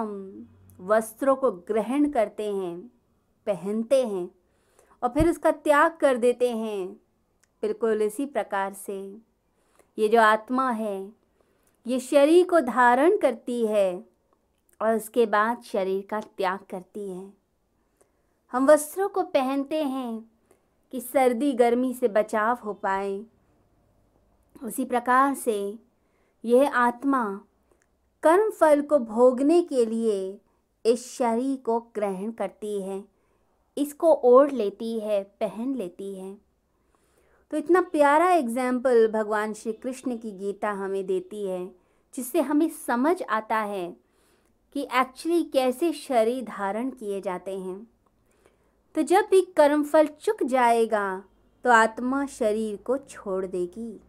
हम वस्त्रों को ग्रहण करते हैं, पहनते हैं और फिर उसका त्याग कर देते हैं, बिल्कुल इसी प्रकार से। ये जो आत्मा है, ये शरीर को धारण करती है और उसके बाद शरीर का त्याग करती है। हम वस्त्रों को पहनते हैं कि सर्दी, गर्मी से बचाव हो पाए। उसी प्रकार से यह आत्मा कर्म फल को भोगने के लिए इस शरीर को ग्रहण करती है। इसको ओढ़ लेती है, पहन लेती है। तो इतना प्यारा एग्ज़ाम्पल भगवान श्री कृष्ण की गीता हमें देती है, जिससे हमें समझ आता है कि एक्चुअली कैसे शरीर धारण किए जाते हैं। तो जब भी कर्मफल चुक जाएगा तो आत्मा शरीर को छोड़ देगी।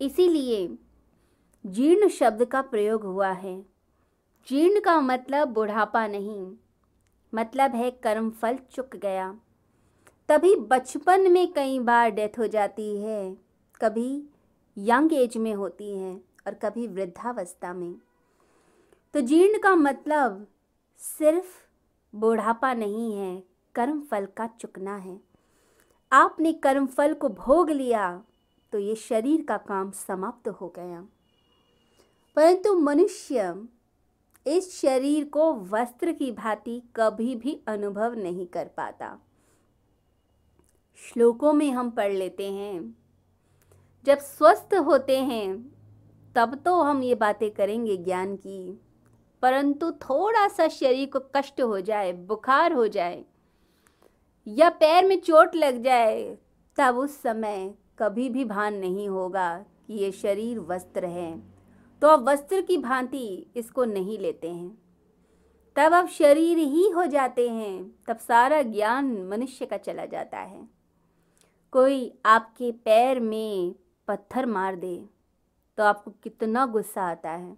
इसीलिए जीर्ण शब्द का प्रयोग हुआ है। जीर्ण का मतलब बुढ़ापा नहीं। मतलब है कर्मफल चुक गया। तभी बचपन में कई बार डेथ हो जाती है। कभी यंग एज में होती है और कभी वृद्धावस्था में। तो जीर्ण का मतलब सिर्फ़ बुढ़ापा नहीं है कर्म फल का चुकना है। आपने कर्म फल को भोग लिया तो ये शरीर का काम समाप्त हो गया। परंतु मनुष्य इस शरीर को वस्त्र की भांति कभी भी अनुभव नहीं कर पाता। श्लोकों में हम पढ़ लेते हैं, जब स्वस्थ होते हैं, तब तो हम ये बातें करेंगे ज्ञान की, परंतु थोड़ा सा शरीर को कष्ट हो जाए, बुखार हो जाए, या पैर में चोट लग जाए, तब उस समय कभी भी भान नहीं होगा कि ये शरीर वस्त्र है। तो अब वस्त्र की भांति इसको नहीं लेते हैं। तब अब शरीर ही हो जाते हैं, तब सारा ज्ञान मनुष्य का चला जाता है। कोई आपके पैर में पत्थर मार दे तो आपको कितना गुस्सा आता है।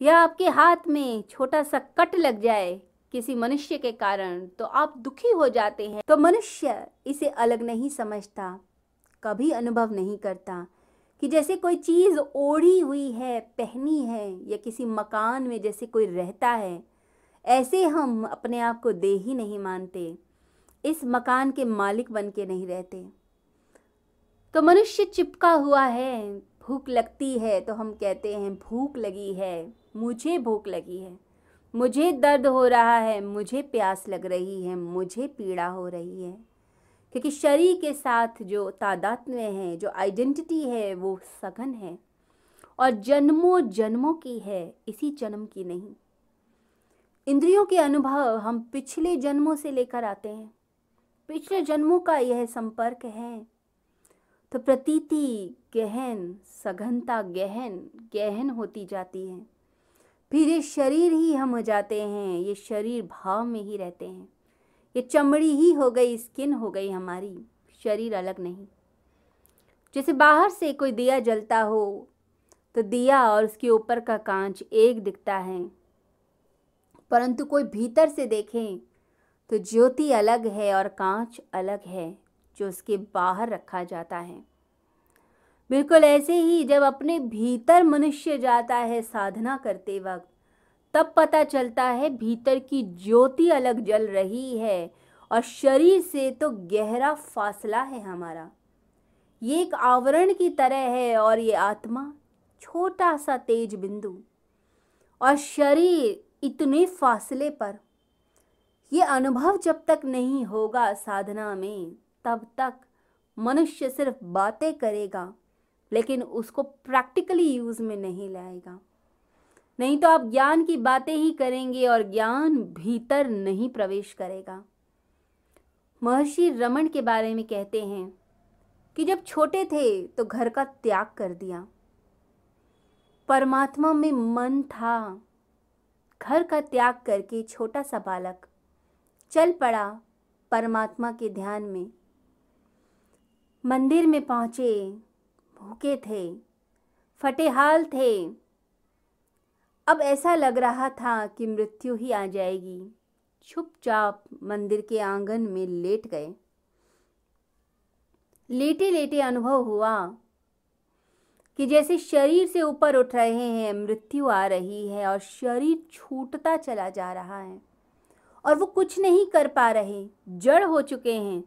या आपके हाथ में छोटा सा कट लग जाए किसी मनुष्य के कारण तो आप दुखी हो जाते हैं। तो मनुष्य इसे अलग नहीं समझता, कभी अनुभव नहीं करता। कि जैसे कोई चीज़ ओढ़ी हुई है, पहनी है या किसी मकान में जैसे कोई रहता है, ऐसे हम अपने आप को दे ही नहीं मानते, इस मकान के मालिक बन के नहीं रहते। तो मनुष्य चिपका हुआ है, भूख लगती है तो हम कहते हैं, भूख लगी है, मुझे भूख लगी है, मुझे दर्द हो रहा है, मुझे प्यास लग रही है, मुझे पीड़ा हो रही है। क्योंकि शरीर के साथ जो तादात्म्य है, जो आइडेंटिटी है, वो सघन है। और जन्मों जन्मों की है, इसी जन्म की नहीं। इंद्रियों के अनुभव हम पिछले जन्मों से लेकर आते हैं। पिछले जन्मों का यह संपर्क है। तो प्रतीति, गहन, सघनता, गहन गहन होती जाती है। फिर ये शरीर ही हम हो जाते हैं, ये शरीर भाव में ही रहते हैं। ये चमड़ी ही हो गई, स्किन हो गई हमारी, शरीर अलग नहीं। जैसे बाहर से कोई दिया जलता हो तो दिया और उसके ऊपर का कांच एक दिखता है। परंतु कोई भीतर से देखें तो ज्योति अलग है और कांच अलग है, जो उसके बाहर रखा जाता है। बिल्कुल ऐसे ही जब अपने भीतर मनुष्य जाता है साधना करते वक्त तब पता चलता है भीतर की ज्योति अलग जल रही है और शरीर से तो गहरा फासला है हमारा। ये एक आवरण की तरह है और ये आत्मा छोटा सा तेज बिंदु और शरीर इतने फासले पर। ये अनुभव जब तक नहीं होगा साधना में, तब तक मनुष्य सिर्फ़ बातें करेगा, लेकिन उसको प्रैक्टिकली यूज़ में नहीं लाएगा। नहीं तो आप ज्ञान की बातें ही करेंगे और ज्ञान भीतर नहीं प्रवेश करेगा। महर्षि रमन के बारे में कहते हैं कि जब छोटे थे तो घर का त्याग कर दिया। परमात्मा में मन था। घर का त्याग करके छोटा सा बालक चल पड़ा परमात्मा के ध्यान में। मंदिर में पहुँचे, भूखे थे, फटेहाल थे अब ऐसा लग रहा था कि मृत्यु ही आ जाएगी। चुपचाप मंदिर के आँगन में लेट गए। लेटे लेटे अनुभव हुआ कि जैसे शरीर से ऊपर उठ रहे हैं, मृत्यु आ रही है और शरीर छूटता चला जा रहा है और वो कुछ नहीं कर पा रहे, जड़ हो चुके हैं।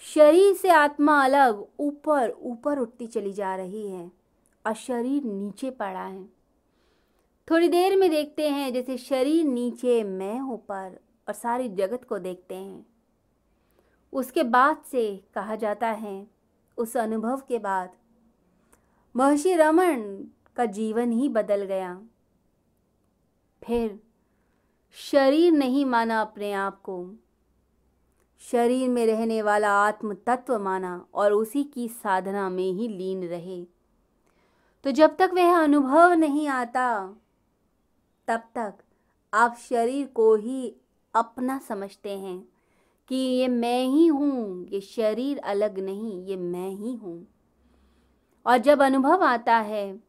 शरीर से आत्मा अलग ऊपर ऊपर उठती चली जा रही है और शरीर नीचे पड़ा है। थोड़ी देर में देखते हैं जैसे शरीर नीचे मैं ऊपर और सारी जगत को देखते हैं। उसके बाद से कहा जाता है, उस अनुभव के बाद, महर्षि रमन का जीवन ही बदल गया। फिर, शरीर नहीं माना अपने आप को। शरीर में रहने वाला आत्म तत्व माना और उसी की साधना में ही लीन रहे। तो जब तक वह अनुभव नहीं आता तब तक आप शरीर को ही अपना समझते हैं कि ये मैं ही हूँ, ये शरीर अलग नहीं, ये मैं ही हूँ। और जब अनुभव आता है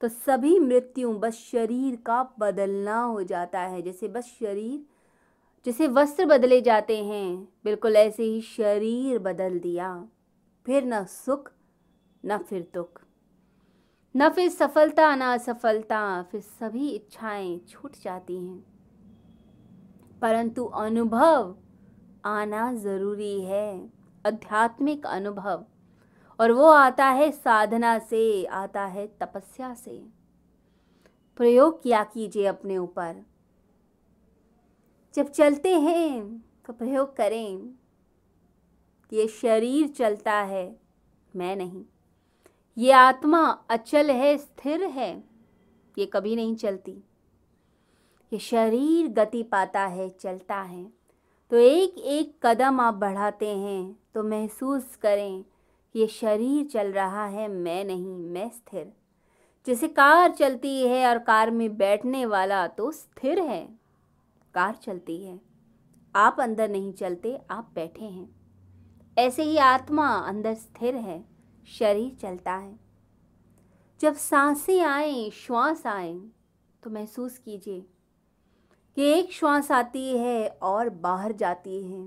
तो सभी मृत्यु बस शरीर का बदलना हो जाता है। जैसे बस शरीर, जैसे वस्त्र बदले जाते हैं, बिल्कुल ऐसे ही शरीर बदल दिया। फिर न सुख, न फिर दुख। न फिर सफलता, न असफलता, फिर सभी इच्छाएँ छूट जाती हैं। परंतु अनुभव आना ज़रूरी है, आध्यात्मिक अनुभव। और वो आता है साधना से, आता है तपस्या से। प्रयोग किया कीजिए अपने ऊपर। जब चलते हैं तो प्रयोग करें। ये शरीर चलता है, मैं नहीं। ये आत्मा अचल है, स्थिर है। ये कभी नहीं चलती। ये शरीर गति पाता है, चलता है। तो एक एक कदम आप बढ़ाते हैं तो महसूस करें ये शरीर चल रहा है, मैं नहीं, मैं स्थिर। जैसे कार चलती है और कार में बैठने वाला तो स्थिर है। कार चलती है। आप अंदर नहीं चलते, आप बैठे हैं। ऐसे ही आत्मा अंदर स्थिर है। शरीर चलता है। जब साँसें आए, श्वास आए तो महसूस कीजिए कि एक श्वास आती है और बाहर जाती है,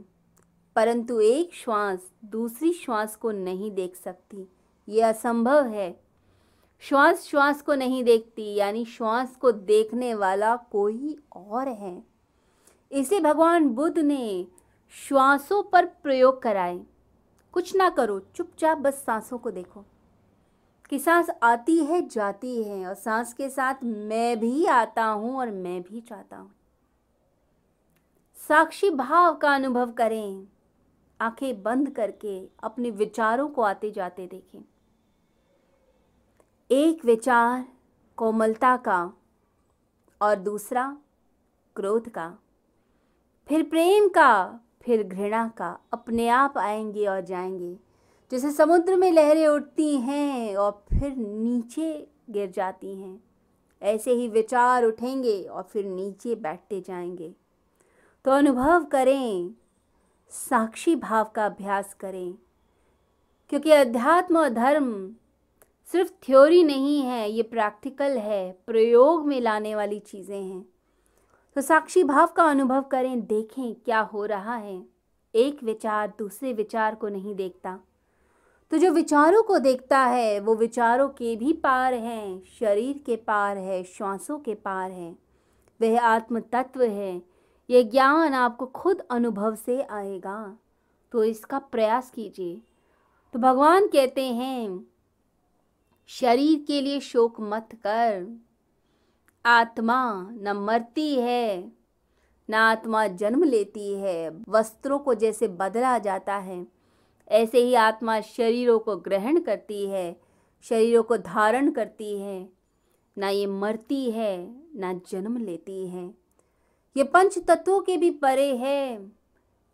परंतु एक श्वास दूसरी श्वास को नहीं देख सकती। ये असंभव है। श्वास श्वास को नहीं देखती, यानी श्वास को देखने वाला कोई और है। इसे भगवान बुद्ध ने श्वासों पर प्रयोग कराए। कुछ ना करो, चुपचाप बस सांसों को देखो। कि सांस आती है, जाती है और सांस के साथ मैं भी आता हूँ और मैं भी चाहता हूँ। साक्षी भाव का अनुभव करें। आँखें बंद करके अपने विचारों को आते जाते देखें। एक विचार कोमलता का और दूसरा क्रोध का। फिर प्रेम का फिर घृणा का अपने आप आएँगे और जाएँगे। जैसे समुद्र में लहरें उठती हैं और फिर नीचे गिर जाती हैं। ऐसे ही विचार उठेंगे और फिर नीचे बैठते जाएँगे। तो अनुभव करें, साक्षी भाव का अभ्यास करें। क्योंकि अध्यात्म और धर्म सिर्फ़ थ्योरी नहीं है, ये प्रैक्टिकल है, प्रयोग में लाने वाली चीज़ें हैं। तो साक्षी भाव का अनुभव करें, देखें क्या हो रहा है। एक विचार दूसरे विचार को नहीं देखता। तो जो विचारों को देखता है, वो विचारों के भी पार हैं। शरीर के पार है, श्वासों के पार है। वह आत्म तत्व है। ये ज्ञान आपको खुद अनुभव से आएगा। तो इसका प्रयास कीजिए। तो भगवान कहते हैं, शरीर के लिए शोक मत कर। आत्मा न मरती है, न आत्मा जन्म लेती है, वस्त्रों को जैसे बदला जाता है। ऐसे ही आत्मा शरीरों को ग्रहण करती है, शरीरों को धारण करती है। ना ये मरती है, ना जन्म लेती है। ये पंच तत्वों के भी परे है।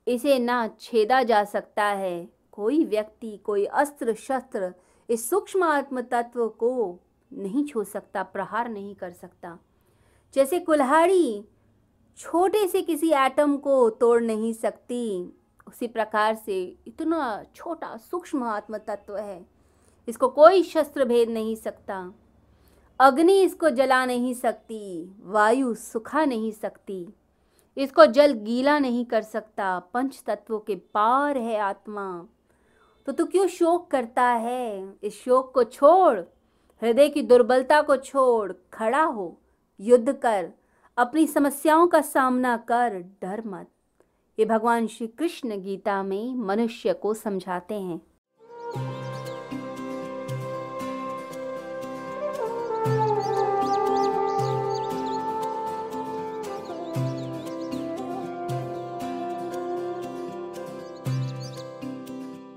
इसे ना छेदा जा सकता है। कोई व्यक्ति, कोई अस्त्र शस्त्र इस सूक्ष्म आत्म तत्व को नहीं छो सकता, प्रहार नहीं कर सकता। जैसे कुल्हाड़ी छोटे से किसी एटम को तोड़ नहीं सकती, उसी प्रकार से इतना छोटा सूक्ष्म आत्म तत्व है, इसको कोई शस्त्र भेद नहीं सकता। अग्नि इसको जला नहीं सकती, वायु सुखा नहीं सकती, इसको जल गीला नहीं कर सकता, पंच तत्वों के पार है आत्मा। तो तू क्यों शोक करता है? इस शोक को छोड़ हृदय की दुर्बलता को छोड़ खड़ा हो, युद्ध कर, अपनी समस्याओं का सामना कर, डर मत। ये भगवान श्री कृष्ण गीता में मनुष्य को समझाते हैं।